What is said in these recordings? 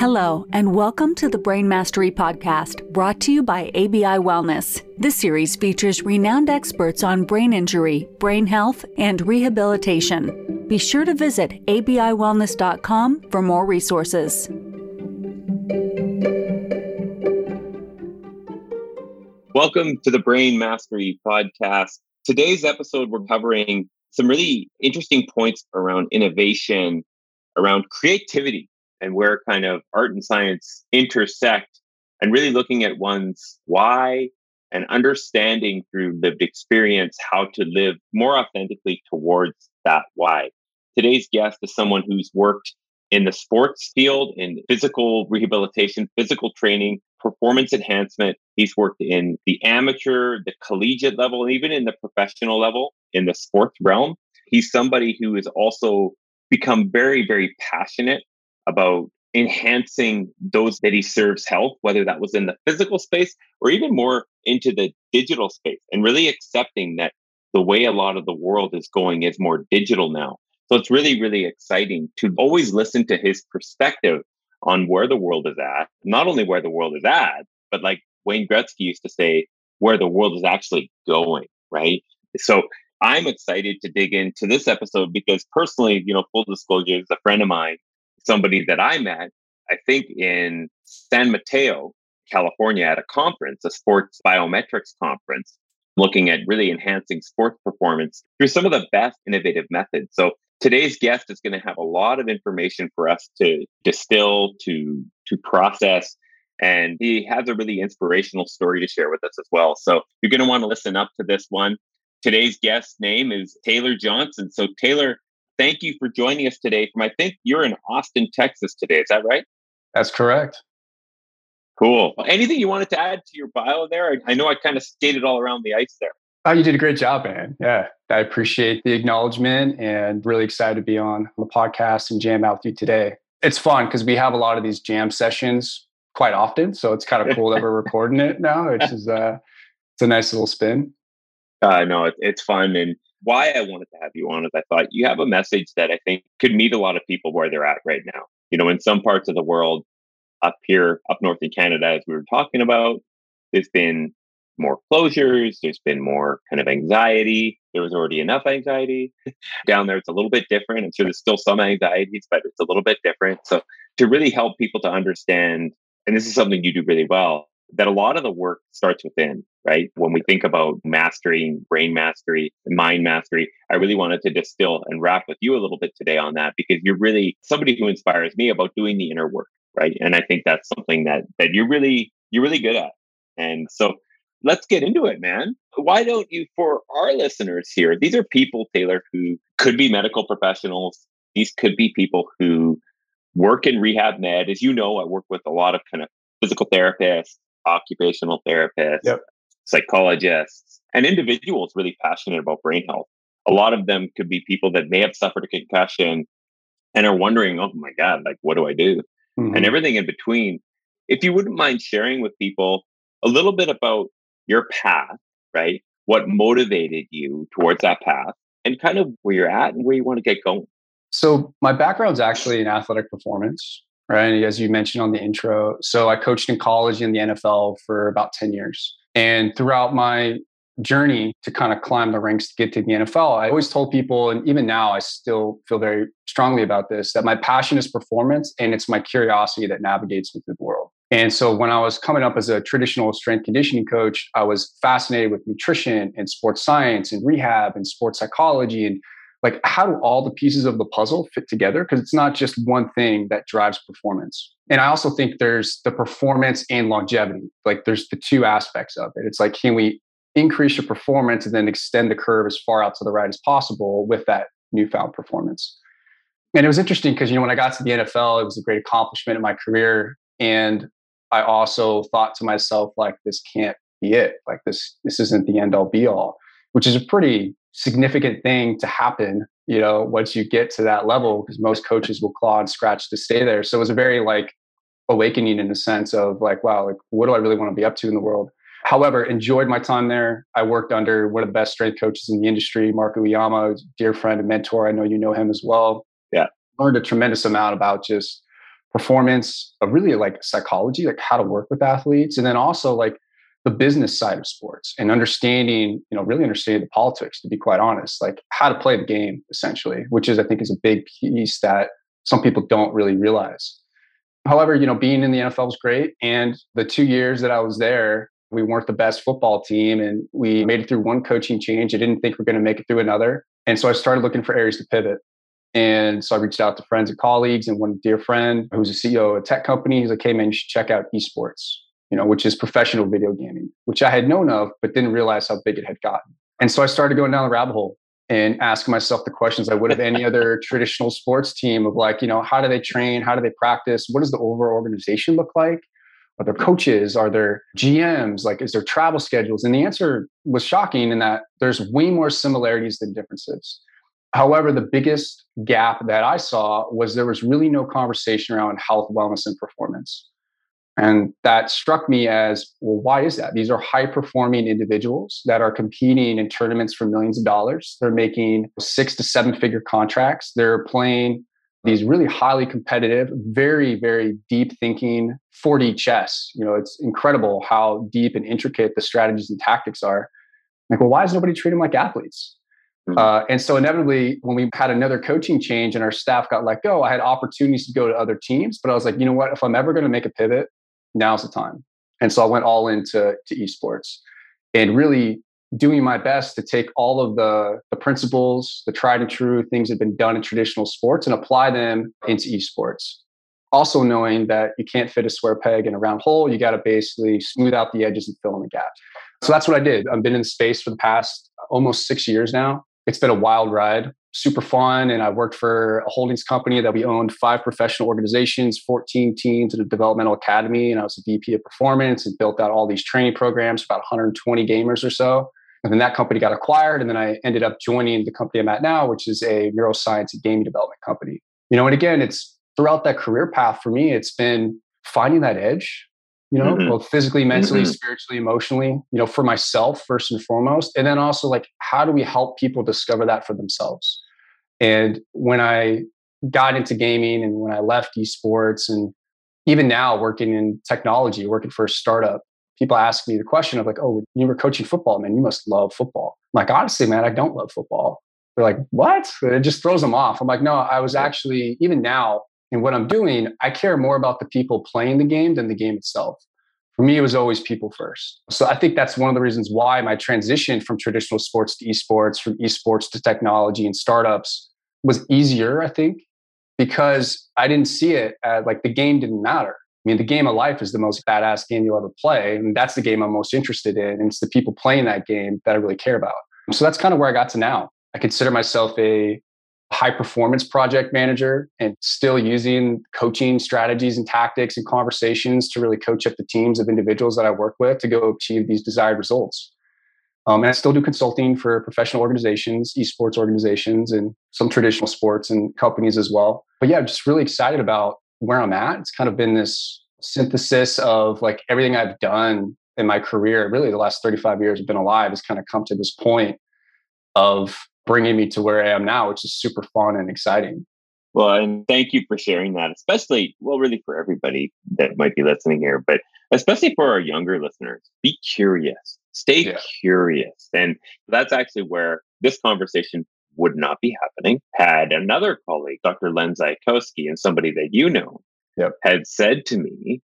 Hello, and welcome to the Brain Mastery Podcast, brought to you by ABI Wellness. This series features renowned experts on brain injury, brain health, and rehabilitation. Be sure to visit abiwellness.com for more resources. Welcome to the Brain Mastery Podcast. Today's episode, we're covering some really interesting points around innovation, around creativity, and where kind of art and science intersect and really looking at one's why and understanding through lived experience how to live more authentically towards that why. Today's guest is someone who's worked in the sports field, in physical rehabilitation, physical training, performance enhancement. He's worked in the amateur, the collegiate level, and even in the professional level in the sports realm. He's somebody who has also become very, very passionate about enhancing those that he serves health, whether that was in the physical space or even more into the digital space, and really accepting that the way a lot of the world is going is more digital now. So it's really, really exciting to always listen to his perspective on where the world is at, not only where the world is at, but like Wayne Gretzky used to say, where the world is actually going, right? So I'm excited to dig into this episode because personally, you know, full disclosure, is a friend of mine somebody that I met, I think in San Mateo, California, at a conference, a sports biometrics conference, looking at really enhancing sports performance through some of the best innovative methods. So today's guest is going to have a lot of information for us to distill, to to process. And he has a really inspirational story to share with us as well. So you're going to want to listen up to this one. Today's guest name is Taylor Johnson. So Taylor thank you for joining us today. From I think you're in Austin, Texas today. Is that right? That's correct. Cool. Anything you wanted to add to your bio there? I, I know I kind of skated all around the ice there. Oh, you did a great job, man. Yeah, I appreciate the acknowledgement and really excited to be on the podcast and jam out with you today. It's fun because we have a lot of these jam sessions quite often, so it's kind of cool that we're recording it now. Which is uh, it's a nice little spin. Uh, know it, it's fun, and why I wanted to have you on is I thought you have a message that I think could meet a lot of people where they're at right now. You know, in some parts of the world, up here, up north in Canada, as we were talking about, there's been more closures, there's been more kind of anxiety. There was already enough anxiety. Down there, it's a little bit different. I'm sure there's still some anxieties, but it's a little bit different. So, to really help people to understand, and this is something you do really well, that a lot of the work starts within, right? When we think about mastering brain mastery, mind mastery, I really wanted to distill and wrap with you a little bit today on that because you're really somebody who inspires me about doing the inner work, right? And I think that's something that that you're really you're really good at. And so let's get into it, man. Why don't you for our listeners here, these are people Taylor who could be medical professionals. These could be people who work in rehab med. As you know, I work with a lot of kind of physical therapists, occupational therapists, yep. psychologists, and individuals really passionate about brain health. A lot of them could be people that may have suffered a concussion and are wondering, oh my God, like, what do I do? Mm-hmm. And everything in between. If you wouldn't mind sharing with people a little bit about your path, right? What motivated you towards that path and kind of where you're at and where you want to get going. So, my background's actually in athletic performance right? As you mentioned on the intro. So I coached in college in the NFL for about 10 years. And throughout my journey to kind of climb the ranks to get to the NFL, I always told people, and even now I still feel very strongly about this, that my passion is performance and it's my curiosity that navigates me through the world. And so when I was coming up as a traditional strength conditioning coach, I was fascinated with nutrition and sports science and rehab and sports psychology and like how do all the pieces of the puzzle fit together? Because it's not just one thing that drives performance. And i also think there's the performance and longevity. Like there's the two aspects of it. It's like can we increase your performance and then extend the curve as far out to the right as possible with that newfound performance? And it was interesting because you know when i got to the nfl it was a great accomplishment in my career. And i also thought to myself like this can't be it. Like this this isn't the end all be all which is a pretty significant thing to happen you know once you get to that level because most coaches will claw and scratch to stay there. So it was a very like awakening in the sense of like wow like what do i really want to be up to in the world? However enjoyed my time there. I worked under one of the best strength coaches in the industry marco Iyama, dear friend and mentor. I know you know him as well. Yeah. Learned a tremendous amount about just performance, of really like psychology, like how to work with athletes, and then also like the business side of sports and understanding, you know, really understanding the politics, to be quite honest, like how to play the game essentially, which is, I think, is a big piece that some people don't really realize. However, you know, being in the NFL was great. And the two years that I was there, we weren't the best football team and we made it through one coaching change. I didn't think we are going to make it through another. And so I started looking for areas to pivot. And so I reached out to friends and colleagues and one dear friend who's a CEO of a tech company. He's like, hey man, you should check out esports, you know, which is professional video gaming, which I had known of, but didn't realize how big it had gotten. And so I started going down the rabbit hole and asking myself the questions I would have any other traditional sports team of like, you know, how do they train? How do they practice? What does the overall organization look like? Are there coaches? Are there GMs? Like, is there travel schedules? And the answer was shocking in that there's way more similarities than differences. However, the biggest gap that I saw was there was really no conversation around health, wellness, and performance. And that struck me as well, why is that? These are high performing individuals that are competing in tournaments for millions of dollars. They're making six to seven figure contracts. They're playing these really highly competitive, very, very deep thinking 4D chess. You know, it's incredible how deep and intricate the strategies and tactics are. Like, well, why is nobody treating them like athletes? Mm-hmm. Uh, and so inevitably, when we had another coaching change and our staff got let go, I had opportunities to go to other teams. But I was like, you know what? If I'm ever going to make a pivot, now's the time. And so I went all into to esports and really doing my best to take all of the, the principles, the tried and true things that have been done in traditional sports and apply them into esports. Also knowing that you can't fit a square peg in a round hole, you got to basically smooth out the edges and fill in the gaps. So that's what I did. I've been in space for the past almost six years now. It's been a wild ride, super fun. And I worked for a holdings company that we owned five professional organizations, 14 teams at a developmental academy. And I was a VP of performance and built out all these training programs about 120 gamers or so. And then that company got acquired. And then I ended up joining the company I'm at now, which is a neuroscience and gaming development company. You know, and again, it's throughout that career path for me, it's been finding that edge you know, mm-hmm. both physically, mentally, mm-hmm. spiritually, emotionally, you know, for myself first and foremost. And then also like, how do we help people discover that for themselves? And when I got into gaming and when I left esports and even now working in technology, working for a startup, people ask me the question of like, oh, you were coaching football, man, you must love football. I'm like, honestly, man, I don't love football. They're like, what? It just throws them off. I'm like, no, I was actually, even now, and what I'm doing, I care more about the people playing the game than the game itself. For me, it was always people first. So I think that's one of the reasons why my transition from traditional sports to esports, from esports to technology and startups was easier, I think, because I didn't see it as like the game didn't matter. I mean, the game of life is the most badass game you'll ever play. And that's the game I'm most interested in. And it's the people playing that game that I really care about. So that's kind of where I got to now. I consider myself a high performance project manager and still using coaching strategies and tactics and conversations to really coach up the teams of individuals that I work with to go achieve these desired results. Um, and I still do consulting for professional organizations, esports organizations, and some traditional sports and companies as well. But yeah, I'm just really excited about where I'm at. It's kind of been this synthesis of like everything I've done in my career, really the last 35 years I've been alive, has kind of come to this point of bringing me to where I am now, which is super fun and exciting. Well, and thank you for sharing that, especially, well, really for everybody that might be listening here, but especially for our younger listeners. Be curious, stay yeah. curious. And that's actually where this conversation would not be happening had another colleague, Dr. Len Zaichkowsky, and somebody that you know, yep. had said to me,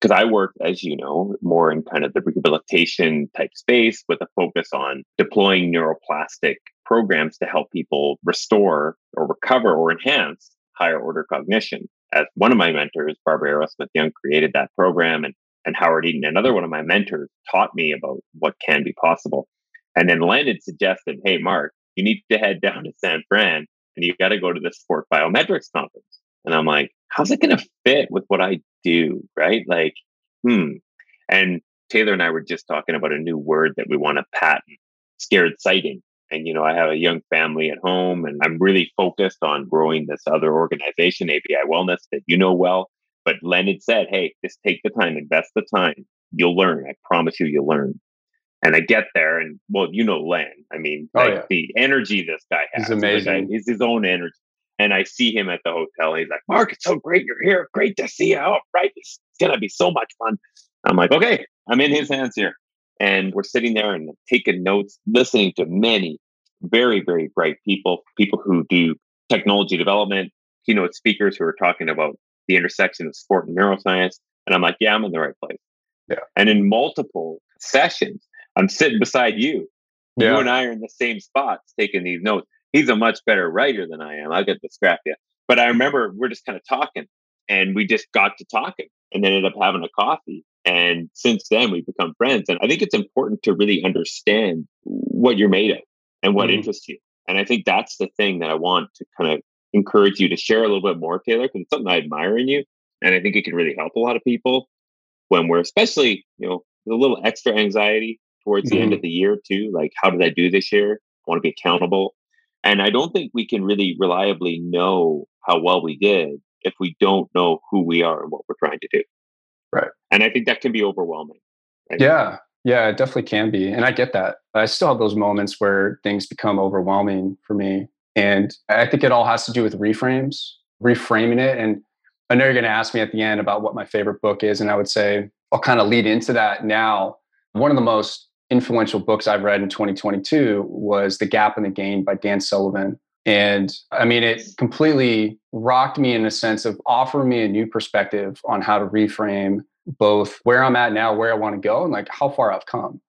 because I work, as you know, more in kind of the rehabilitation type space with a focus on deploying neuroplastic programs to help people restore or recover or enhance higher order cognition. As one of my mentors, Barbara Arrowsmith Young, created that program, and, and Howard Eaton, another one of my mentors, taught me about what can be possible. And then Landon suggested, hey, Mark, you need to head down to San Fran and you got to go to the Sport Biometrics Conference. And I'm like, how's it going to fit with what I do? Right? Like, hmm. And Taylor and I were just talking about a new word that we want to patent scared sighting. And, you know, I have a young family at home and I'm really focused on growing this other organization, ABI Wellness, that you know well. But Len had said, hey, just take the time, invest the time. You'll learn. I promise you, you'll learn. And I get there, and well, you know Len. I mean, oh, like, yeah. the energy this guy has. He's amazing. He's his own energy. And I see him at the hotel. And he's like, Mark, it's so great you're here. Great to see you. Oh, All right. It's going to be so much fun. I'm like, okay, I'm in his hands here. And we're sitting there and taking notes, listening to many very, very bright people, people who do technology development, keynote speakers who are talking about the intersection of sport and neuroscience. And I'm like, yeah, I'm in the right place. Yeah. And in multiple sessions, I'm sitting beside you. Yeah. You and I are in the same spots taking these notes. He's a much better writer than I am. I'll get the scrap you. But I remember we're just kind of talking and we just got to talking and ended up having a coffee. And since then, we've become friends. And I think it's important to really understand what you're made of and what mm-hmm. interests you. And I think that's the thing that I want to kind of encourage you to share a little bit more, Taylor, because it's something I admire in you. And I think it can really help a lot of people when we're especially, you know, a little extra anxiety towards mm-hmm. the end of mm-hmm. the year too. Like, how did I do this year? I want to be accountable. And I don't think we can really reliably know how well we did if we don't know who we are and what we're trying to do. Right. And I think that can be overwhelming. Right? Yeah. Yeah, it definitely can be. And I get that. I still have those moments where things become overwhelming for me. And I think it all has to do with reframes, reframing it. And I know you're going to ask me at the end about what my favorite book is. And I would say I'll kind of lead into that now. One of the most influential books I've read in 2022 was The Gap and the Gain by Dan Sullivan. And I mean, it completely rocked me in a sense of offering me a new perspective on how to reframe both where I'm at now, where I want to go, and like how far I've come.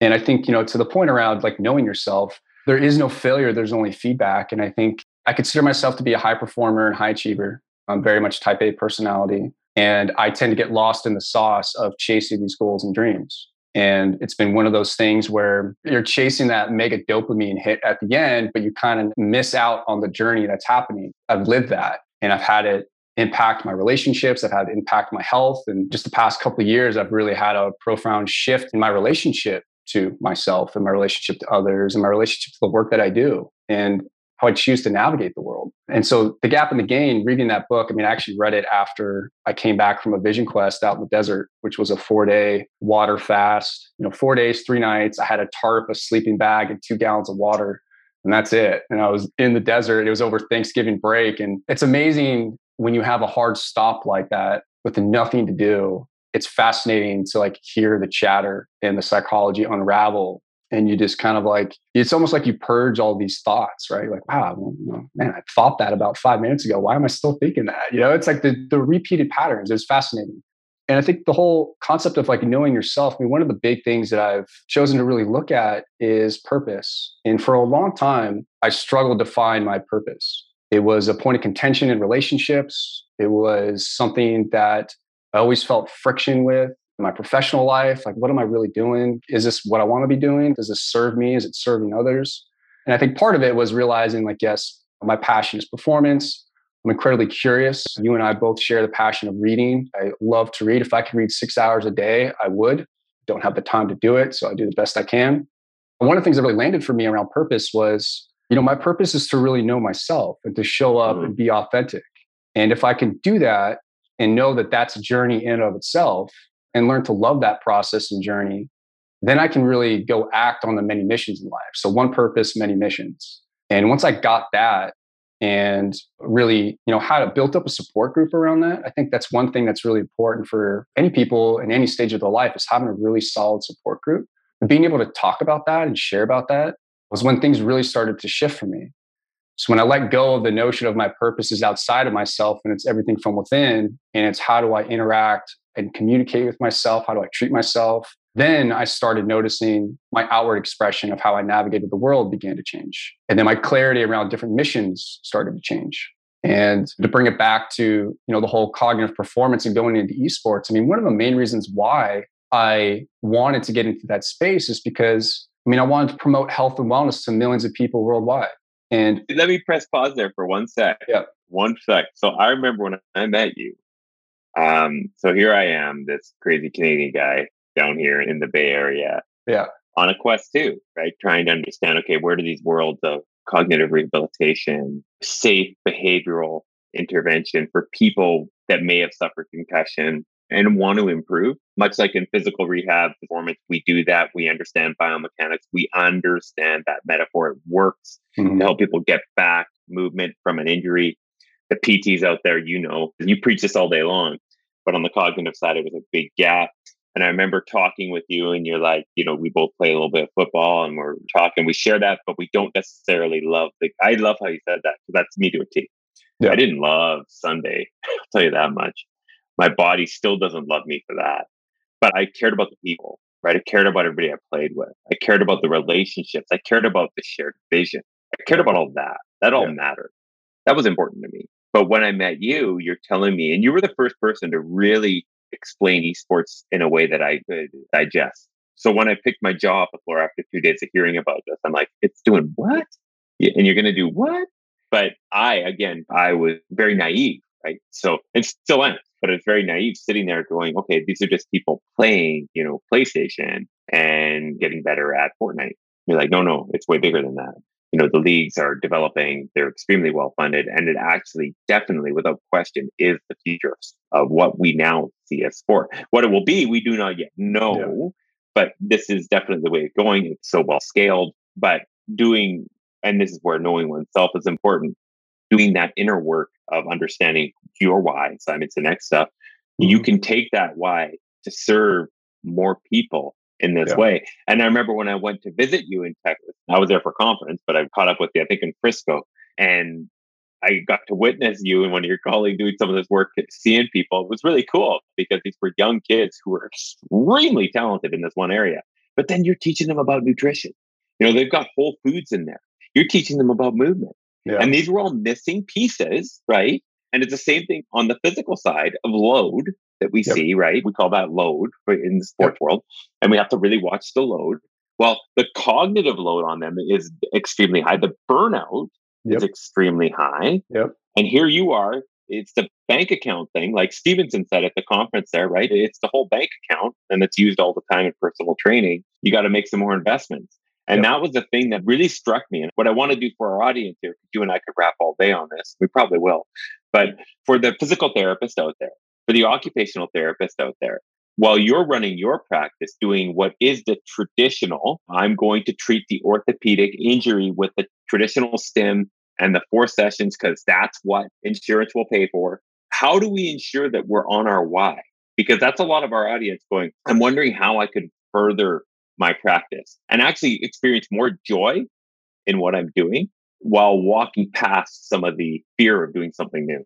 And I think, you know, to the point around like knowing yourself, there is no failure, there's only feedback. And I think I consider myself to be a high performer and high achiever. I'm very much type A personality. And I tend to get lost in the sauce of chasing these goals and dreams. And it's been one of those things where you're chasing that mega dopamine hit at the end, but you kind of miss out on the journey that's happening. I've lived that and I've had it impact my relationships. I've had it impact my health. And just the past couple of years, I've really had a profound shift in my relationship to myself and my relationship to others and my relationship to the work that I do. And how I choose to navigate the world. And so the gap and the gain, reading that book, I mean, I actually read it after I came back from a vision quest out in the desert, which was a four day water fast, you know, four days, three nights. I had a tarp, a sleeping bag, and two gallons of water. And that's it. And I was in the desert. It was over Thanksgiving break. And it's amazing when you have a hard stop like that with nothing to do. It's fascinating to like hear the chatter and the psychology unravel and you just kind of like it's almost like you purge all these thoughts right? Like wow man i thought that about five minutes ago. Why am i still thinking that? You know it's like the, the repeated patterns. It's fascinating. And i think the whole concept of like knowing yourself i mean one of the big things that i've chosen to really look at is purpose. And for a long time i struggled to find my purpose. It was a point of contention in relationships. It was something that i always felt friction with my professional life like what am i really doing? Is this what i want to be doing? Does this serve me? Is it serving others? And i think part of it was realizing like yes my passion is performance. I'm incredibly curious. You and i both share the passion of reading. I love to read. If i could read six hours a day i would. Don't have the time to do it so i do the best i can. And one of the things that really landed for me around purpose was you know my purpose is to really know myself and to show up mm-hmm. and be authentic. And if i can do that and know that that's a journey in of itself and learn to love that process and journey, then I can really go act on the many missions in life. So one purpose, many missions. And once I got that and really, you know, how to build up a support group around that, I think that's one thing that's really important for any people in any stage of their life is having a really solid support group. And being able to talk about that and share about that was when things really started to shift for me. So when I let go of the notion of my purpose is outside of myself and it's everything from within, and it's how do I interact and communicate with myself? How do I treat myself? Then I started noticing my outward expression of how I navigated the world began to change. And then my clarity around different missions started to change. And to bring it back to, you know, the whole cognitive performance and going into esports, I mean, one of the main reasons why I wanted to get into that space is because I mean, I wanted to promote health and wellness to millions of people worldwide. And let me press pause there for one sec. Yeah. One sec. So I remember when I met you. Um, so here I am, this crazy Canadian guy down here in the Bay Area. Yeah. On a quest too, right? Trying to understand, okay, where do these worlds of cognitive rehabilitation, safe behavioral intervention for people that may have suffered concussion and want to improve. Much like in physical rehab performance, we do that. We understand biomechanics. We understand that metaphor. It works mm-hmm. to help people get back movement from an injury. The PTs out there, you know, you preach this all day long, but on the cognitive side, it was a big gap. And I remember talking with you, and you're like, you know, we both play a little bit of football, and we're talking. We share that, but we don't necessarily love the. I love how you said that because that's me to a T. Yeah. I didn't love Sunday. I'll tell you that much. My body still doesn't love me for that, but I cared about the people right? I cared about everybody I played with. I cared about the relationships. I cared about the shared vision. I cared about all that. That all yeah. mattered. That was important to me. But when I met you, you're telling me, and you were the first person to really explain esports in a way that I could digest. So when I picked my jaw off the floor after two days of hearing about this, I'm like, it's doing what? And you're going to do what? But I, again, I was very naive, right? So, and still am but it's very naive sitting there going, okay, these are just people playing, you know, PlayStation and getting better at Fortnite. You're like, no, no, it's way bigger than that. You know, the leagues are developing, they're extremely well funded, and it actually definitely, without question, is the future of what we now see as sport. What it will be, we do not yet know, yeah. but this is definitely the way it's going. It's so well scaled, but doing, and this is where knowing oneself is important, doing that inner work of understanding your why, Simon Sinek stuff, mm-hmm. you can take that why to serve more people in this yeah. way. And I remember when I went to visit you in Texas, I was there for conference, but I caught up with you, I think in Frisco, and I got to witness you and one of your colleagues doing some of this work, seeing people. It was really cool because these were young kids who were extremely talented in this one area. But then you're teaching them about nutrition. You know, they've got whole foods in there. You're teaching them about movement. Yeah. And these were all missing pieces, right? And it's the same thing on the physical side of load that we yep. see, right? We call that load in the sports yep. world. And we have to really watch the load. Well, the cognitive load on them is extremely high. The burnout yep. is extremely high. Yep. And here you are. It's the bank account thing, like Stevenson said at the conference there, right? It's the whole bank account and it's used all the time in personal training. You got to make some more investments. And yep. that was the thing that really struck me. And what I want to do for our audience here, you and I could wrap all day on this. We probably will. But for the physical therapist out there, for the occupational therapist out there, while you're running your practice doing what is the traditional, I'm going to treat the orthopedic injury with the traditional stim and the four sessions because that's what insurance will pay for. How do we ensure that we're on our why? Because that's a lot of our audience going, I'm wondering how I could further my practice and actually experience more joy in what I'm doing while walking past some of the fear of doing something new.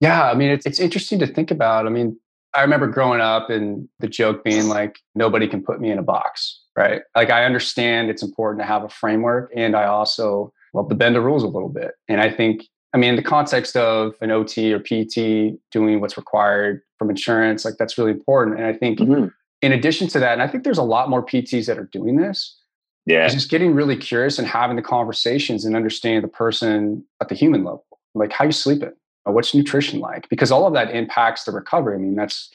Yeah, I mean, it's, it's interesting to think about. I mean, I remember growing up and the joke being like, nobody can put me in a box, right? Like, I understand it's important to have a framework. And I also love to bend the rules a little bit. And I think, I mean, in the context of an OT or PT doing what's required from insurance, like that's really important. And I think mm-hmm in addition to that, and I think there's a lot more PTs that are doing this. Yeah. Just getting really curious and having the conversations and understanding the person at the human level. Like how you sleeping? Uh, what's nutrition like? Because all of that impacts the recovery. I mean, that's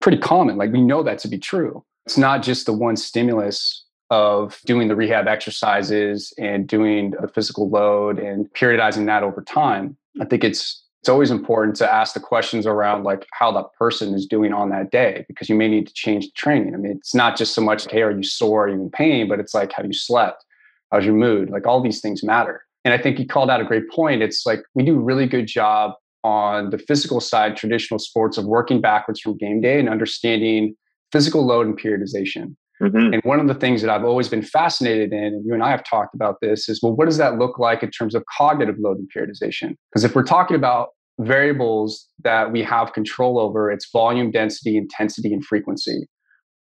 pretty common. Like we know that to be true. It's not just the one stimulus of doing the rehab exercises and doing the physical load and periodizing that over time. I think it's it's always important to ask the questions around like how that person is doing on that day because you may need to change the training. I mean, it's not just so much, hey, are you sore? Are you in pain? But it's like, have you slept? How's your mood? Like all these things matter. And I think you called out a great point. It's like we do a really good job on the physical side, traditional sports of working backwards from game day and understanding physical load and periodization. Mm-hmm. And one of the things that I've always been fascinated in, and you and I have talked about this, is well, what does that look like in terms of cognitive load and periodization? Because if we're talking about variables that we have control over, it's volume, density, intensity, and frequency.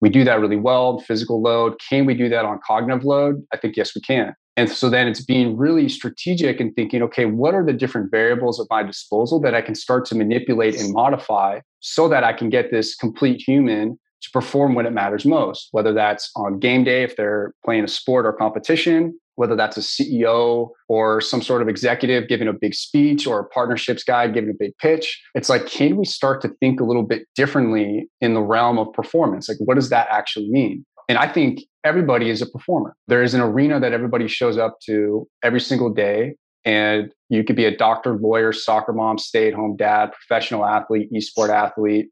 We do that really well. Physical load. Can we do that on cognitive load? I think yes, we can. And so then it's being really strategic and thinking, okay, what are the different variables at my disposal that I can start to manipulate and modify so that I can get this complete human to perform when it matters most, whether that's on game day if they're playing a sport or competition, whether that's a CEO or some sort of executive giving a big speech or a partnerships guy giving a big pitch. It's like, can we start to think a little bit differently in the realm of performance? Like, what does that actually mean? And I think everybody is a performer. There is an arena that everybody shows up to every single day. And you could be a doctor, lawyer, soccer mom, stay at home dad, professional athlete, e-sport athlete.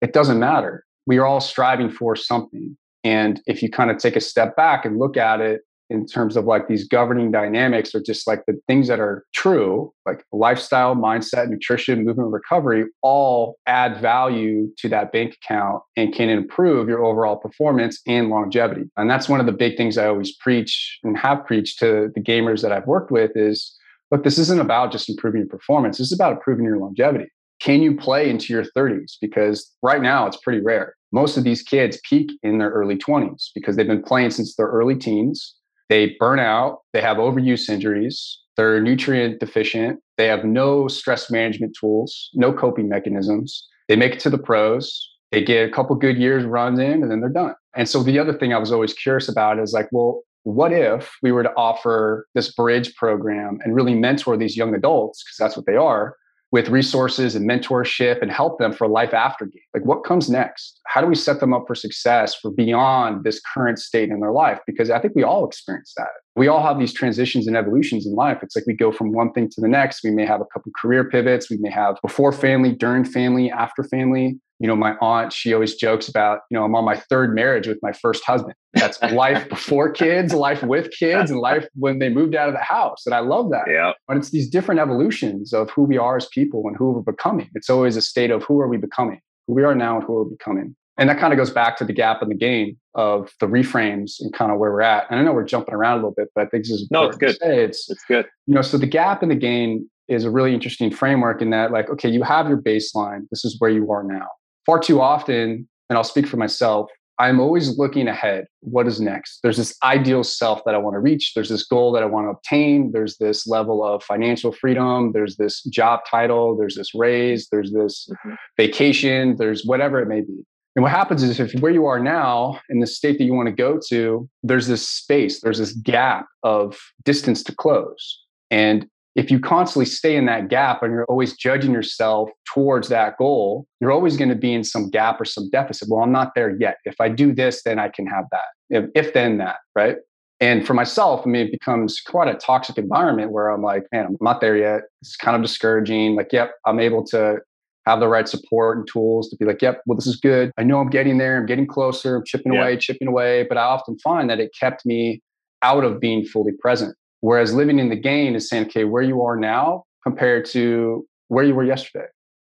It doesn't matter we are all striving for something. And if you kind of take a step back and look at it in terms of like these governing dynamics or just like the things that are true, like lifestyle, mindset, nutrition, movement, recovery, all add value to that bank account and can improve your overall performance and longevity. And that's one of the big things I always preach and have preached to the gamers that I've worked with is look, this isn't about just improving your performance. This is about improving your longevity. Can you play into your 30s? Because right now it's pretty rare. Most of these kids peak in their early 20s because they've been playing since their early teens. They burn out, they have overuse injuries, they're nutrient deficient, they have no stress management tools, no coping mechanisms. They make it to the pros, they get a couple good years runs in, and then they're done. And so the other thing I was always curious about is like, well, what if we were to offer this bridge program and really mentor these young adults, because that's what they are, with resources and mentorship and help them for life after game. Like what comes next? How do we set them up for success for beyond this current state in their life? Because I think we all experience that. We all have these transitions and evolutions in life. It's like we go from one thing to the next. We may have a couple career pivots. We may have before family, during family, after family you know, my aunt, she always jokes about, you know, I'm on my third marriage with my first husband. That's life before kids, life with kids, and life when they moved out of the house. And I love that. Yeah. But it's these different evolutions of who we are as people and who we're becoming. It's always a state of who are we becoming, who we are now and who we're we becoming. And that kind of goes back to the gap and the gain of the reframes and kind of where we're at. And I know we're jumping around a little bit, but I think this is no, it's good. It's it's good. You know, so the gap and the gain is a really interesting framework in that, like, okay, you have your baseline. This is where you are now far too often, and I'll speak for myself, I'm always looking ahead. What is next? There's this ideal self that I want to reach. There's this goal that I want to obtain. There's this level of financial freedom. There's this job title. There's this raise. There's this mm-hmm. vacation. There's whatever it may be. And what happens is if where you are now in the state that you want to go to, there's this space, there's this gap of distance to close. And if you constantly stay in that gap and you're always judging yourself towards that goal, you're always going to be in some gap or some deficit. Well, I'm not there yet. If I do this, then I can have that. If, if then that, right? And for myself, I mean, it becomes quite a toxic environment where I'm like, man, I'm not there yet. It's kind of discouraging. Like, yep, I'm able to have the right support and tools to be like, yep, well, this is good. I know I'm getting there. I'm getting closer. I'm chipping away, chipping away. But I often find that it kept me out of being fully present. Whereas living in the gain is saying, okay, where you are now compared to where you were yesterday,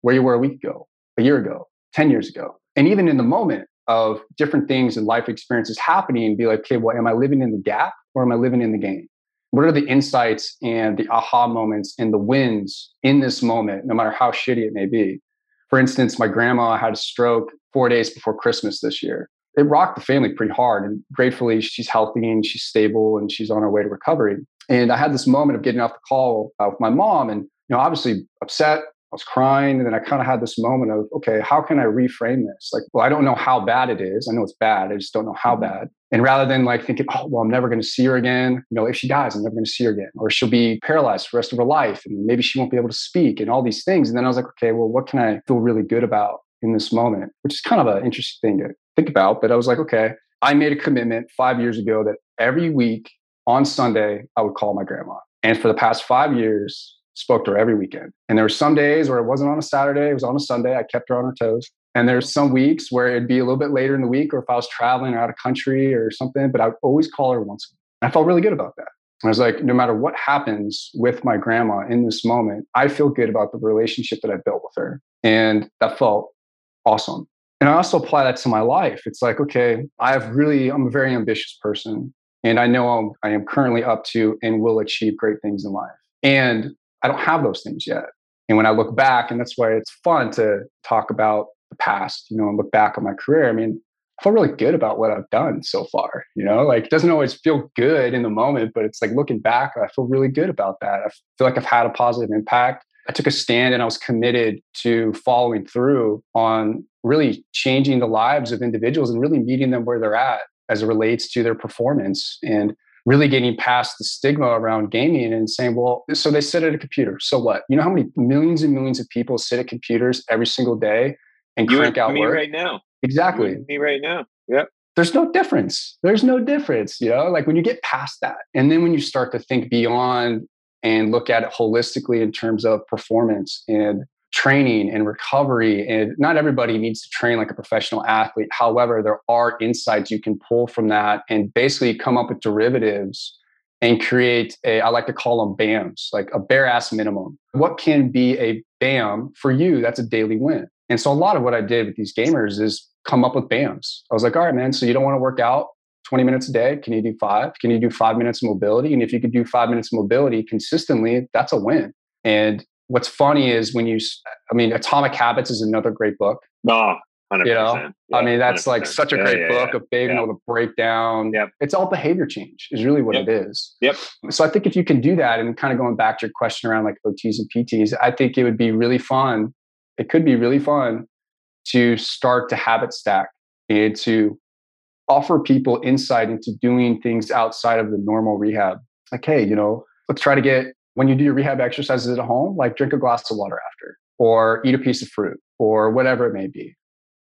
where you were a week ago, a year ago, 10 years ago. And even in the moment of different things and life experiences happening, be like, okay, well, am I living in the gap or am I living in the gain? What are the insights and the aha moments and the wins in this moment, no matter how shitty it may be? For instance, my grandma had a stroke four days before Christmas this year. It rocked the family pretty hard. And gratefully, she's healthy and she's stable and she's on her way to recovery. And I had this moment of getting off the call uh, with my mom and, you know, obviously upset. I was crying. And then I kind of had this moment of, okay, how can I reframe this? Like, well, I don't know how bad it is. I know it's bad. I just don't know how mm-hmm. bad. And rather than like thinking, oh, well, I'm never going to see her again. You know, if she dies, I'm never going to see her again. Or she'll be paralyzed for the rest of her life. And maybe she won't be able to speak and all these things. And then I was like, okay, well, what can I feel really good about in this moment? Which is kind of an interesting thing to think about. But I was like, okay, I made a commitment five years ago that every week on Sunday, I would call my grandma. And for the past five years, spoke to her every weekend. And there were some days where it wasn't on a Saturday, it was on a Sunday. I kept her on her toes. And there's some weeks where it'd be a little bit later in the week, or if I was traveling out of country or something, but I would always call her once. I felt really good about that. I was like, no matter what happens with my grandma in this moment, I feel good about the relationship that I built with her. And that felt awesome. And I also apply that to my life. It's like, okay, I have really, I'm a very ambitious person. And I know I'm, I am currently up to and will achieve great things in life. And I don't have those things yet. And when I look back, and that's why it's fun to talk about the past, you know, and look back on my career. I mean, I feel really good about what I've done so far. You know, like it doesn't always feel good in the moment, but it's like looking back, I feel really good about that. I feel like I've had a positive impact. I took a stand and I was committed to following through on really changing the lives of individuals and really meeting them where they're at as it relates to their performance and really getting past the stigma around gaming and saying, well, so they sit at a computer. So what? You know how many millions and millions of people sit at computers every single day and you crank out me work? right now. Exactly. me right now. Yep. There's no difference. There's no difference. You know, like when you get past that, and then when you start to think beyond and look at it holistically in terms of performance and training and recovery. And not everybody needs to train like a professional athlete. However, there are insights you can pull from that and basically come up with derivatives and create a, I like to call them BAMs, like a bare ass minimum. What can be a BAM for you? That's a daily win. And so a lot of what I did with these gamers is come up with BAMs. I was like, all right, man, so you don't want to work out 20 minutes a day? Can you do five? Can you do five minutes of mobility? And if you could do five minutes of mobility consistently, that's a win. And what's funny is when you, I mean, Atomic Habits is another great book. Oh, 100%. You know, yeah, I mean, that's 100%. like such a great yeah, yeah, book of being able to break down. Yep. It's all behavior change is really what yep. it is. Yep. So I think if you can do that and kind of going back to your question around like OTs and PTs, I think it would be really fun. It could be really fun to start to habit stack and to offer people insight into doing things outside of the normal rehab. Like, hey, you know, let's try to get when you do your rehab exercises at home, like drink a glass of water after, or eat a piece of fruit, or whatever it may be.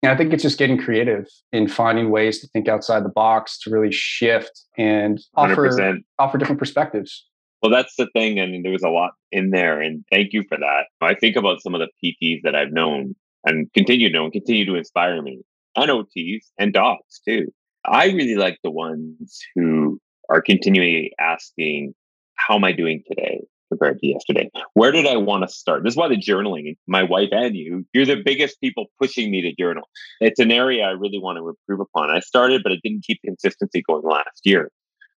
And I think it's just getting creative in finding ways to think outside the box to really shift and offer 100%. offer different perspectives. Well, that's the thing. Mean, there was a lot in there, and thank you for that. I think about some of the PTs that I've known and continue to know and continue to inspire me, and OTs and docs too. I really like the ones who are continually asking, How am I doing today? Compared to yesterday. Where did I want to start? This is why the journaling, my wife and you, you're the biggest people pushing me to journal. It's an area I really want to improve upon. I started, but I didn't keep consistency going last year.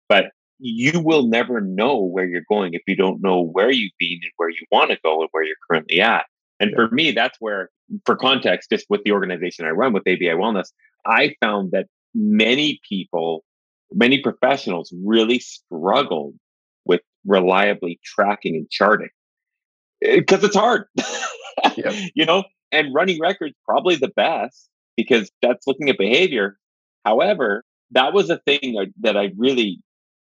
But you will never know where you're going if you don't know where you've been and where you want to go and where you're currently at. And yeah. for me, that's where, for context, just with the organization I run with ABI Wellness, I found that many people, many professionals really struggled reliably tracking and charting because eh, it's hard. yep. You know, and running records probably the best because that's looking at behavior. However, that was a thing that I really,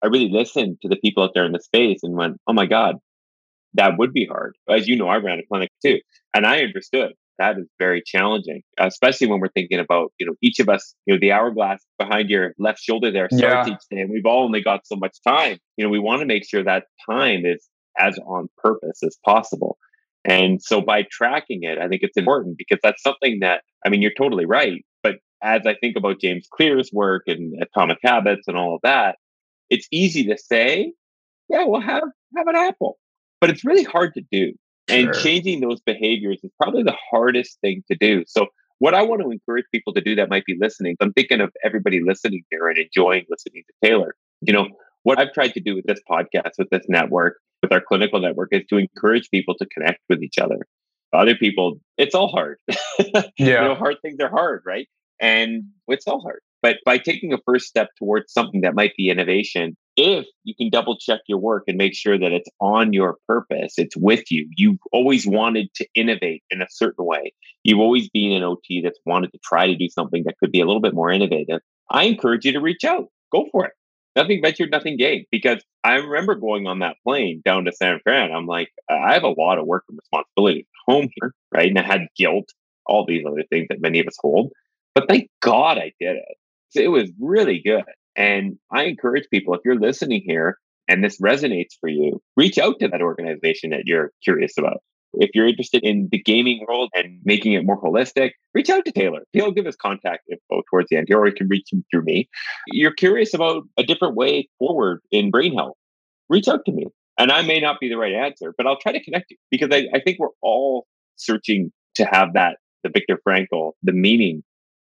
I really listened to the people out there in the space and went, "Oh my god, that would be hard." As you know, I ran a clinic too, and I understood that is very challenging, especially when we're thinking about, you know, each of us, you know, the hourglass behind your left shoulder there starts yeah. each day, and we've all only got so much time. You know, we want to make sure that time is as on purpose as possible. And so by tracking it, I think it's important because that's something that, I mean, you're totally right. But as I think about James Clear's work and atomic habits and all of that, it's easy to say, yeah, well, have, have an apple, but it's really hard to do. And changing those behaviors is probably the hardest thing to do. So, what I want to encourage people to do that might be listening, I'm thinking of everybody listening here and enjoying listening to Taylor. You know, what I've tried to do with this podcast, with this network, with our clinical network is to encourage people to connect with each other. Other people, it's all hard. yeah. you know, hard things are hard, right? And it's all hard. But by taking a first step towards something that might be innovation, if you can double check your work and make sure that it's on your purpose, it's with you. You've always wanted to innovate in a certain way. You've always been an OT that's wanted to try to do something that could be a little bit more innovative. I encourage you to reach out. Go for it. Nothing ventured, nothing gained. Because I remember going on that plane down to San Fran. I'm like, I have a lot of work and responsibility home here, right? And I had guilt, all these other things that many of us hold. But thank God I did it it was really good. And I encourage people, if you're listening here and this resonates for you, reach out to that organization that you're curious about. If you're interested in the gaming world and making it more holistic, reach out to Taylor. He'll give us contact info towards the end, or you can reach him through me. You're curious about a different way forward in brain health, reach out to me. And I may not be the right answer, but I'll try to connect you because I, I think we're all searching to have that, the Viktor Frankl, the meaning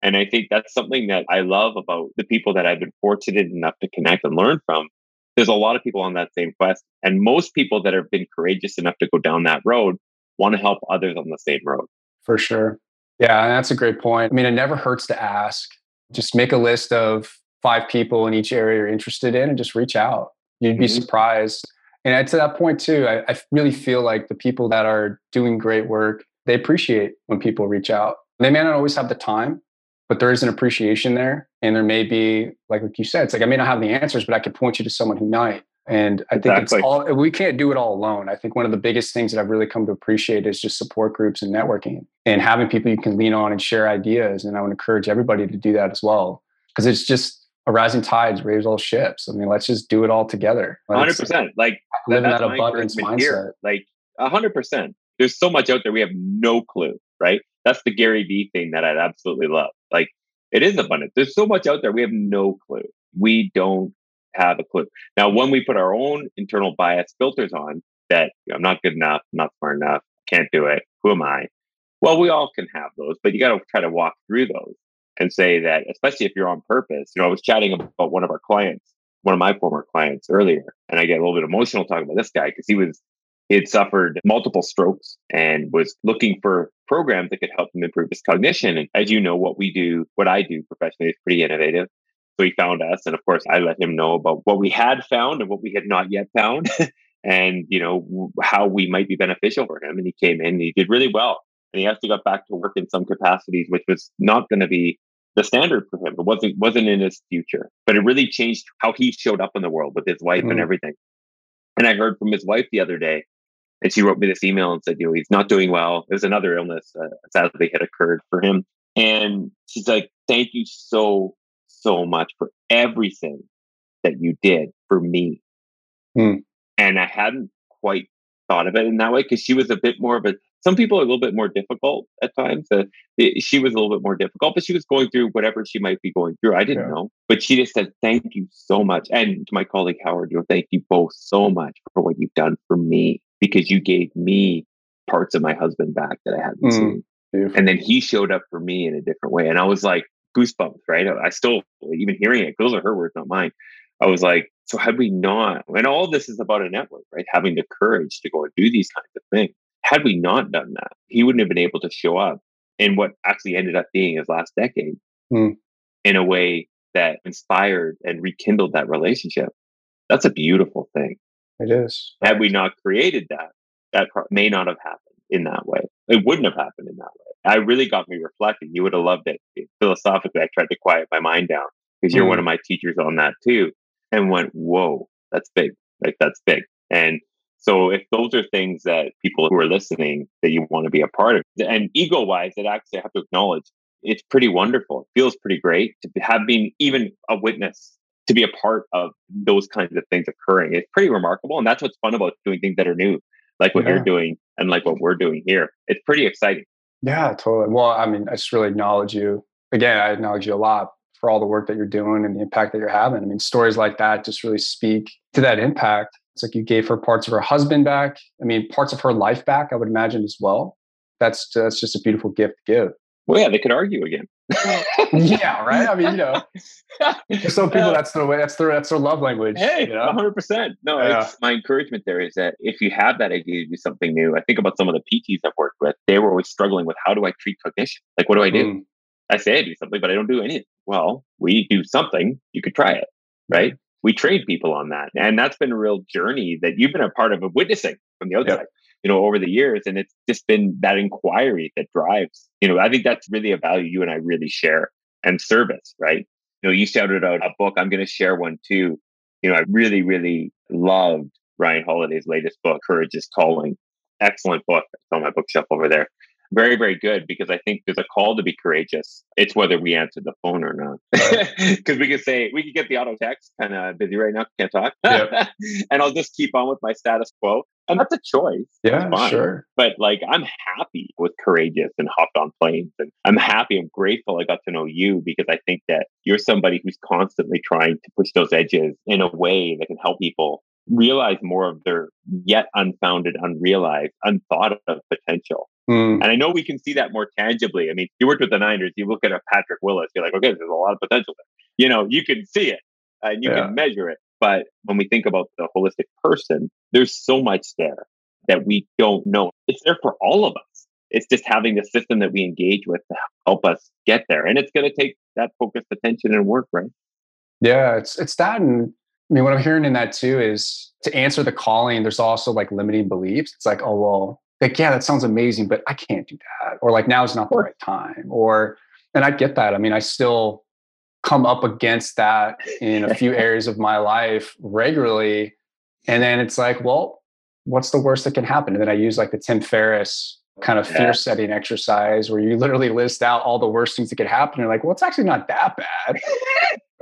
and I think that's something that I love about the people that I've been fortunate enough to connect and learn from. There's a lot of people on that same quest. And most people that have been courageous enough to go down that road want to help others on the same road. For sure. Yeah, that's a great point. I mean, it never hurts to ask. Just make a list of five people in each area you're interested in and just reach out. You'd be mm-hmm. surprised. And to that point, too, I, I really feel like the people that are doing great work, they appreciate when people reach out. They may not always have the time, but there is an appreciation there. And there may be, like, like you said, it's like I may not have the answers, but I could point you to someone who might. And I think exactly. it's all we can't do it all alone. I think one of the biggest things that I've really come to appreciate is just support groups and networking and having people you can lean on and share ideas. And I would encourage everybody to do that as well. Because it's just a rising tides raise all ships. I mean, let's just do it all together. Hundred percent. Like living in that abundance mindset. Here. Like hundred percent. there's so much out there we have no clue, right? That's the Gary Vee thing that I'd absolutely love. Like it is abundant. There's so much out there we have no clue. We don't have a clue. Now, when we put our own internal bias filters on that you know, I'm not good enough, not smart enough, can't do it, who am I? Well, we all can have those, but you got to try to walk through those and say that, especially if you're on purpose. You know, I was chatting about one of our clients, one of my former clients earlier, and I get a little bit emotional talking about this guy because he was he had suffered multiple strokes and was looking for programs that could help him improve his cognition. And as you know, what we do, what I do professionally is pretty innovative. So he found us. And of course, I let him know about what we had found and what we had not yet found and, you know, how we might be beneficial for him. And he came in and he did really well. And he actually got back to work in some capacities, which was not going to be the standard for him. It wasn't wasn't in his future, but it really changed how he showed up in the world with his wife mm. and everything. And I heard from his wife the other day, and she wrote me this email and said, you know, he's not doing well. It was another illness, uh, sadly, had occurred for him. And she's like, thank you so, so much for everything that you did for me. Mm. And I hadn't quite thought of it in that way because she was a bit more of a some people are a little bit more difficult at times. Uh, it, she was a little bit more difficult, but she was going through whatever she might be going through. I didn't yeah. know, but she just said, "Thank you so much," and to my colleague Howard, you know, thank you both so much for what you've done for me because you gave me parts of my husband back that I hadn't mm, seen, beautiful. and then he showed up for me in a different way, and I was like goosebumps. Right? I still even hearing it. Those are her words, not mine. I was like, so had we not, and all this is about a network, right? Having the courage to go and do these kinds of things had we not done that, he wouldn't have been able to show up in what actually ended up being his last decade mm. in a way that inspired and rekindled that relationship. That's a beautiful thing. It is. Had we not created that, that may not have happened in that way. It wouldn't have happened in that way. I really got me reflecting. You would have loved it. Philosophically, I tried to quiet my mind down because you're mm. one of my teachers on that too, and went, "Whoa, that's big! Like that's big." And so if those are things that people who are listening that you want to be a part of, and ego wise, that actually I have to acknowledge, it's pretty wonderful. It feels pretty great to have been even a witness, to be a part of those kinds of things occurring. It's pretty remarkable. And that's what's fun about doing things that are new, like what yeah. you're doing and like what we're doing here. It's pretty exciting. Yeah, totally. Well, I mean, I just really acknowledge you. Again, I acknowledge you a lot for all the work that you're doing and the impact that you're having. I mean, stories like that just really speak to that impact it's like you gave her parts of her husband back. I mean, parts of her life back, I would imagine as well. That's that's just a beautiful gift to give. Well, yeah, they could argue again. yeah, right. I mean, you know, for some people, that's the way. That's their that's their love language. Hey, one hundred percent. No, yeah. my encouragement there is that if you have that idea to do something new, I think about some of the PTs I've worked with. They were always struggling with how do I treat cognition? Like, what do I do? Mm. I say I do something, but I don't do anything. Well, we do something. You could try it, right? we train people on that. And that's been a real journey that you've been a part of of witnessing from the outside, yep. You know, over the years. And it's just been that inquiry that drives, you know, I think that's really a value you and I really share and service, right? You know, you shouted out a book. I'm going to share one too. You know, I really, really loved Ryan Holiday's latest book, Courage is Calling. Excellent book. It's on my bookshelf over there very, very good because I think there's a call to be courageous. It's whether we answer the phone or not. Because we could say, we could get the auto text, kind of busy right now, can't talk. Yep. and I'll just keep on with my status quo. And that's a choice. Yeah, sure. But like, I'm happy with courageous and hopped on planes. And I'm happy, I'm grateful I got to know you because I think that you're somebody who's constantly trying to push those edges in a way that can help people realize more of their yet unfounded, unrealized, unthought of potential. Mm. And I know we can see that more tangibly. I mean, you worked with the Niners, you look at a Patrick Willis, you're like, okay, there's a lot of potential there. You know, you can see it and you yeah. can measure it. But when we think about the holistic person, there's so much there that we don't know. It's there for all of us. It's just having the system that we engage with to help us get there. And it's going to take that focused attention and work, right? Yeah, it's it's that and I mean, what I'm hearing in that too is to answer the calling, there's also like limiting beliefs. It's like, oh, well, like, yeah, that sounds amazing, but I can't do that. Or like, now is not the right time. Or, and I get that. I mean, I still come up against that in a few areas of my life regularly. And then it's like, well, what's the worst that can happen? And then I use like the Tim Ferriss kind of fear setting exercise where you literally list out all the worst things that could happen. You're like, well, it's actually not that bad.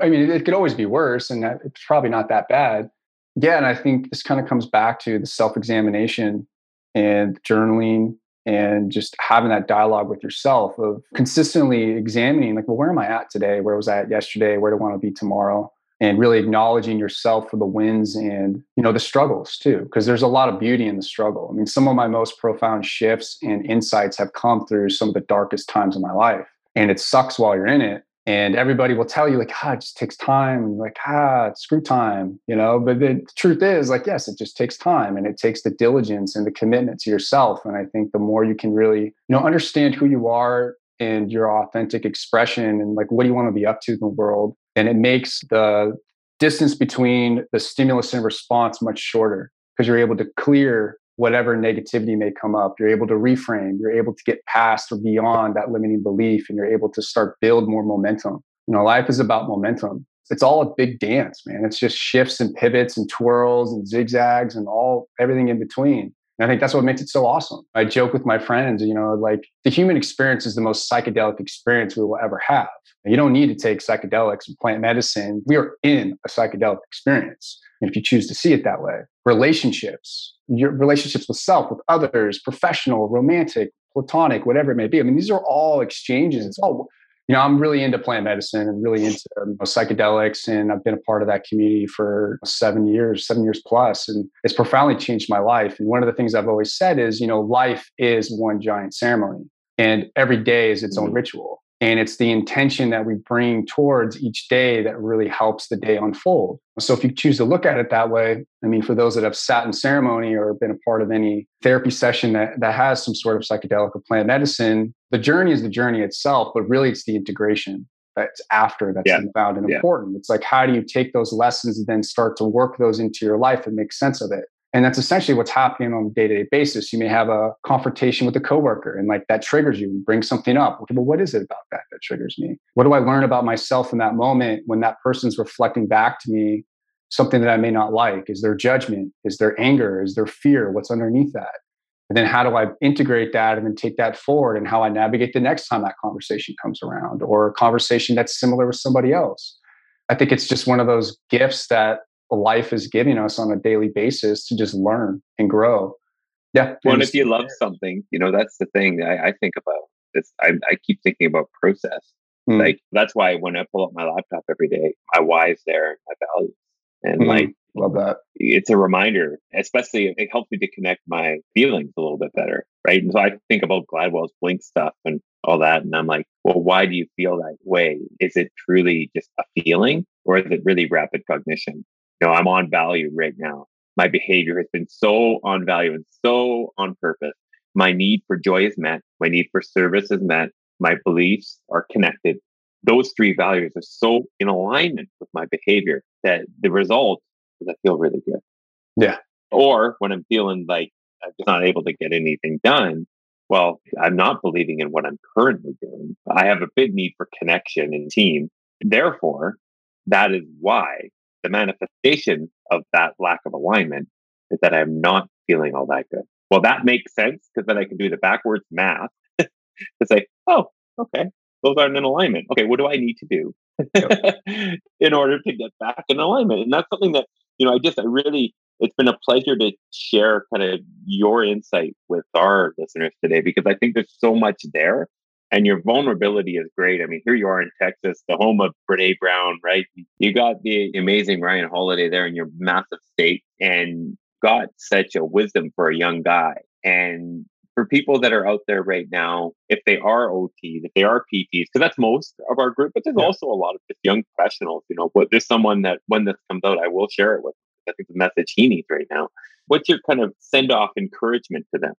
I mean, it could always be worse, and it's probably not that bad. Yeah, and I think this kind of comes back to the self examination and journaling and just having that dialogue with yourself of consistently examining like well where am i at today where was i at yesterday where do i want to be tomorrow and really acknowledging yourself for the wins and you know the struggles too because there's a lot of beauty in the struggle. I mean some of my most profound shifts and insights have come through some of the darkest times of my life and it sucks while you're in it and everybody will tell you like ah it just takes time and like ah screw time you know? But the truth is like yes it just takes time and it takes the diligence and the commitment to yourself and i think the more you can really you know understand who you are and your authentic expression and like what do you want to be up to in the world and it makes the distance between the stimulus and response much shorter because you're able to clear whatever negativity may come up. You're able to reframe. You're able to get past or beyond that limiting belief and you're able to start build more momentum. You know life is about momentum. It's all a big dance man. It's just shifts and pivots and twirls and zigzags and all everything in between and I think that's what makes it so awesome. I joke with my friends, you know, like the human experience is the most psychedelic experience we will ever have. You don't need to take psychedelics and plant medicine. We are in a psychedelic experience. And if you choose to see it that way, relationships, your relationships with self, with others, professional, romantic, platonic, whatever it may be. I mean, these are all exchanges. It's all you know, I'm really into plant medicine and really into you know, psychedelics, and I've been a part of that community for seven years, seven years plus, and it's profoundly changed my life. And one of the things I've always said is, you know, life is one giant ceremony, and every day is its own mm-hmm. ritual. And it's the intention that we bring towards each day that really helps the day unfold. So if you choose to look at it that way, I mean, for those that have sat in ceremony or been a part of any therapy session that, that has some sort of psychedelic or plant medicine, the journey is the journey itself, but really it's the integration that's after that's yeah. found and yeah. important. It's like, how do you take those lessons and then start to work those into your life and make sense of it? And that's essentially what's happening on a day-to-day basis. You may have a confrontation with a coworker and like that triggers you and brings something up. Okay, well, what is it about that that triggers me? What do I learn about myself in that moment when that person's reflecting back to me something that I may not like? Is there judgment? Is there anger? Is there fear? What's underneath that? And then how do I integrate that and then take that forward and how I navigate the next time that conversation comes around or a conversation that's similar with somebody else? I think it's just one of those gifts that life is giving us on a daily basis to just learn and grow. Yeah. Well, and if you love something, you know, that's the thing I, I think about. It's, I, I keep thinking about process. Mm. Like that's why when I pull up my laptop every day, my why is there, my values, and mm. like love that. It's a reminder, especially it helps me to connect my feelings a little bit better, right? And so I think about Gladwell's Blink stuff and all that, and I'm like, well, why do you feel that way? Is it truly just a feeling, or is it really rapid cognition? Know, I'm on value right now. My behavior has been so on value and so on purpose. My need for joy is met. My need for service is met. My beliefs are connected. Those three values are so in alignment with my behavior that the result is I feel really good. Yeah. Or when I'm feeling like I'm just not able to get anything done, well, I'm not believing in what I'm currently doing. I have a big need for connection and team. Therefore, that is why the manifestation of that lack of alignment is that I'm not feeling all that good. Well, that makes sense because then I can do the backwards math to say, oh, okay, those aren't in alignment. Okay, what do I need to do in order to get back in alignment? And that's something that, you know, I just, I really, it's been a pleasure to share kind of your insight with our listeners today because I think there's so much there and your vulnerability is great. I mean, here you are in Texas, the home of Brene Brown, right? You got the amazing Ryan Holiday there in your massive state and got such a wisdom for a young guy. And for people that are out there right now, if they are OTs, if they are PTs, because that's most of our group, but there's yeah. also a lot of just young professionals, you know, but there's someone that when this comes out, I will share it with. I think the message he needs right now. What's your kind of send off encouragement to them?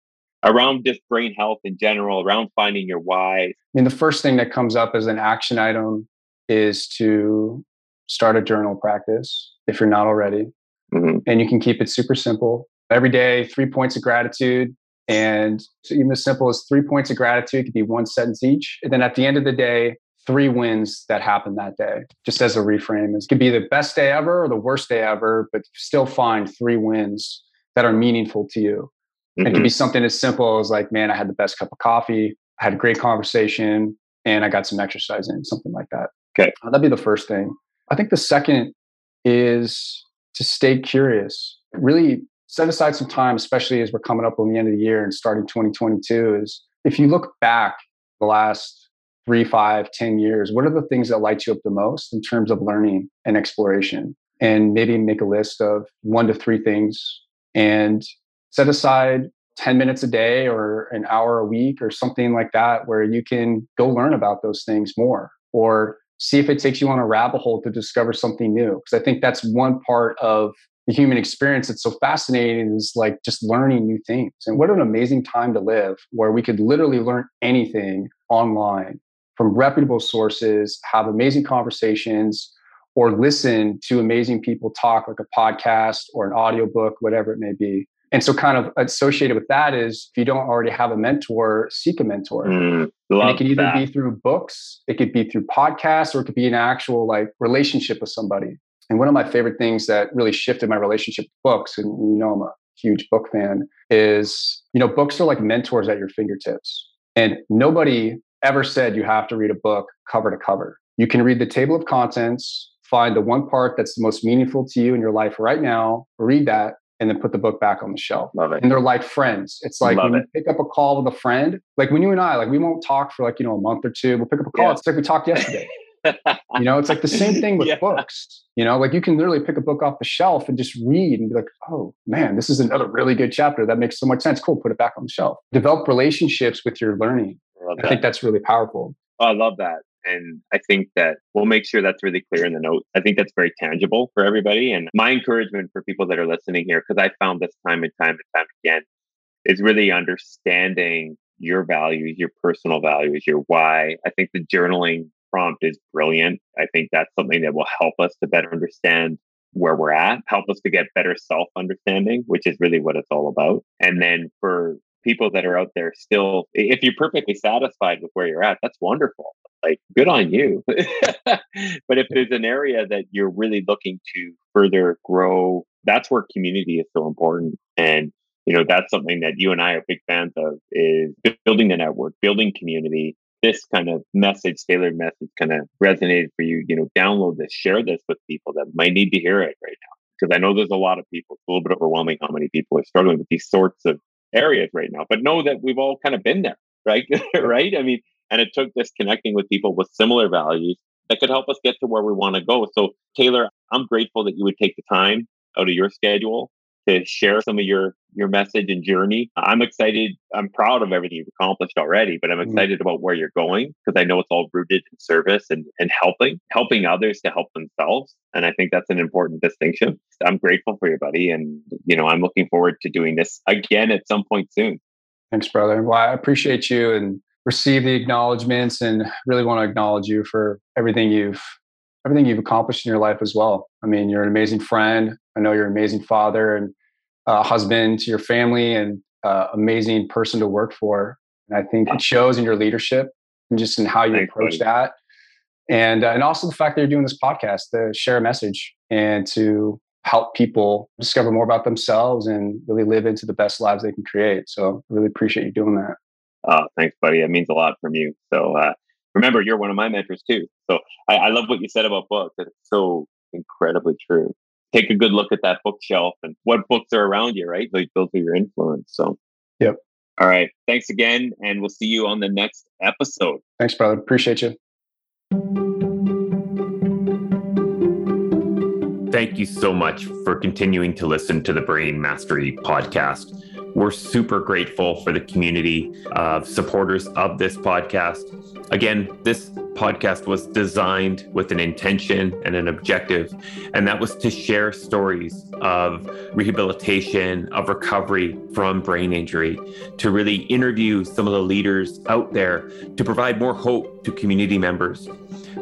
Around just brain health in general, around finding your why? I mean, the first thing that comes up as an action item is to start a journal practice if you're not already. Mm-hmm. And you can keep it super simple. Every day, three points of gratitude. And so even as simple as three points of gratitude could be one sentence each. And then at the end of the day, three wins that happened that day, just as a reframe. It could be the best day ever or the worst day ever, but still find three wins that are meaningful to you. Mm-hmm. It could be mm-hmm. something as simple as like, man, I had the best cup of coffee, I had a great conversation, and I got some exercise in, something like that. Okay. Uh, that'd be the first thing. I think the second is to stay curious. Really set aside some time, especially as we're coming up on the end of the year and starting 2022, is if you look back the last three, five, ten years, what are the things that light you up the most in terms of learning and exploration? And maybe make a list of one to three things and set aside 10 minutes a day or an hour a week or something like that where you can go learn about those things more or see if it takes you on a rabbit hole to discover something new. Because i think that's one part of the human experience that's so fascinating is like just learning new things. And what an amazing time to live where we could literally learn anything online from reputable sources have amazing conversations or listen to amazing people talk like a podcast or an audiobook whatever it may be and so, kind of associated with that is if you don't already have a mentor, seek a mentor. Mm, and it can either that. be through books, it could be through podcasts, or it could be an actual like relationship with somebody. And one of my favorite things that really shifted my relationship with books, and you know, I'm a huge book fan, is you know, books are like mentors at your fingertips. And nobody ever said you have to read a book cover to cover. You can read the table of contents, find the one part that's the most meaningful to you in your life right now, read that, and then put the book back on the shelf. Love it. And they're like friends. It's like Love when it. you pick up a call with a friend, like when you and I, like we won't talk for like, you know, a month or two. We'll pick up a call. Yeah. It's like we talked yesterday. you know, it's like the same thing with yeah. books. You know, like you can literally pick a book off the shelf and just read and be like, oh man, this is another really good chapter. That makes so much sense. Cool, put it back on the shelf. Develop relationships with your learning. I, I think that's really powerful. Oh, I love that. And I think that we'll make sure that's really clear in the note. I think that's very tangible for everybody. And my encouragement for people that are listening here, because I found this time and time and time again, is really understanding your values, your personal values, your why. I think the journaling prompt is brilliant. I think that's something that will help us to better understand where we're at, help us to get better self understanding, which is really what it's all about. And then for people that are out there still, if you're perfectly satisfied with where you're at, that's wonderful like good on you. But if there's an area that you're really looking to further grow that's where community is so important. And you know that's something that you and i are big fans of is building the network building community. This kind of message tailored message kind of resonated for you you know download this share this with people that might need to hear it right now. Because i know there's a lot of people it's a little bit overwhelming how many people are struggling with these sorts of areas right now but know that we've all kind of been there right? Right? I mean and it took this connecting with people with similar values that could help us get to where we want to go. So, Taylor, I'm grateful that you would take the time out of your schedule to share some of your your message and journey. I'm excited. I'm proud of everything you've accomplished already, but I'm mm-hmm. excited mm-hmm. about where you're going because I know it's all rooted in service and, and helping, helping others to help themselves. And I think that's an important distinction. I'm grateful for you, buddy. And, you know, I'm looking forward to doing this again at some point soon. Thanks, brother. Well, I appreciate you and receive the acknowledgments and really want to acknowledge you for everything you've everything you've accomplished in your life as well. I mean, you're an amazing friend. I know you're an amazing father and uh, husband to your family and uh, amazing person to work for. And I think it shows in your leadership and just in how you Thanks, approach buddy. that. And, uh, and also the fact that you're doing this podcast to share a message and to help people discover more about themselves and really live into the best lives they can create. So I really appreciate you doing that. Oh, thanks, buddy. It means a lot from you. So uh, remember, you're one of my mentors too. So I, I love what you said about books. It's so incredibly true. Take a good look at that bookshelf and what books are around you, right? Like those are your influence. So, yep. All right. Thanks again. And we'll see you on the next episode. Thanks, brother. Appreciate you. Thank you so much for continuing to listen to the Brain Mastery podcast. We're super grateful for the community of supporters of this podcast. Again, this podcast was designed with an intention and an objective, and that was to share stories of rehabilitation, of recovery from brain injury, to really interview some of the leaders out there to provide more hope to community members.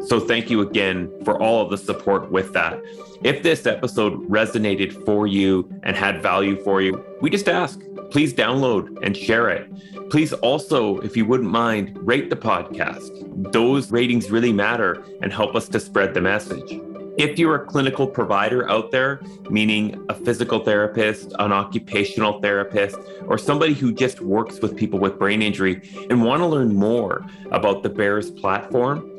So, thank you again for all of the support with that. If this episode resonated for you and had value for you, we just ask please download and share it. Please also, if you wouldn't mind, rate the podcast. Those ratings really matter and help us to spread the message. If you're a clinical provider out there, meaning a physical therapist, an occupational therapist, or somebody who just works with people with brain injury and want to learn more about the Bears platform,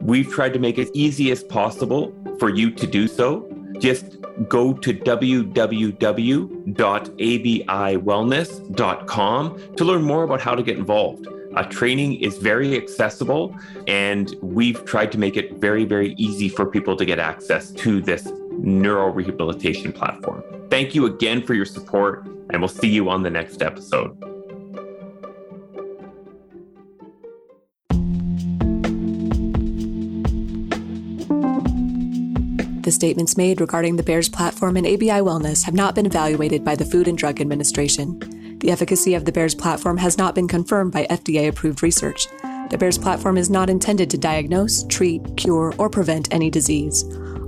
we've tried to make it easy as possible for you to do so. Just go to www.abiwellness.com to learn more about how to get involved. Uh, training is very accessible, and we've tried to make it very, very easy for people to get access to this neuro rehabilitation platform. Thank you again for your support, and we'll see you on the next episode. The statements made regarding the Bears platform and ABI Wellness have not been evaluated by the Food and Drug Administration. The efficacy of the Bears platform has not been confirmed by FDA approved research. The Bears platform is not intended to diagnose, treat, cure, or prevent any disease.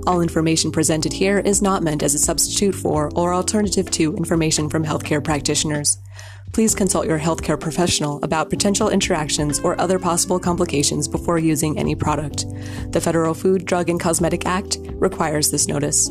All information presented here is not meant as a substitute for or alternative to information from healthcare practitioners. Please consult your healthcare professional about potential interactions or other possible complications before using any product. The Federal Food, Drug, and Cosmetic Act requires this notice.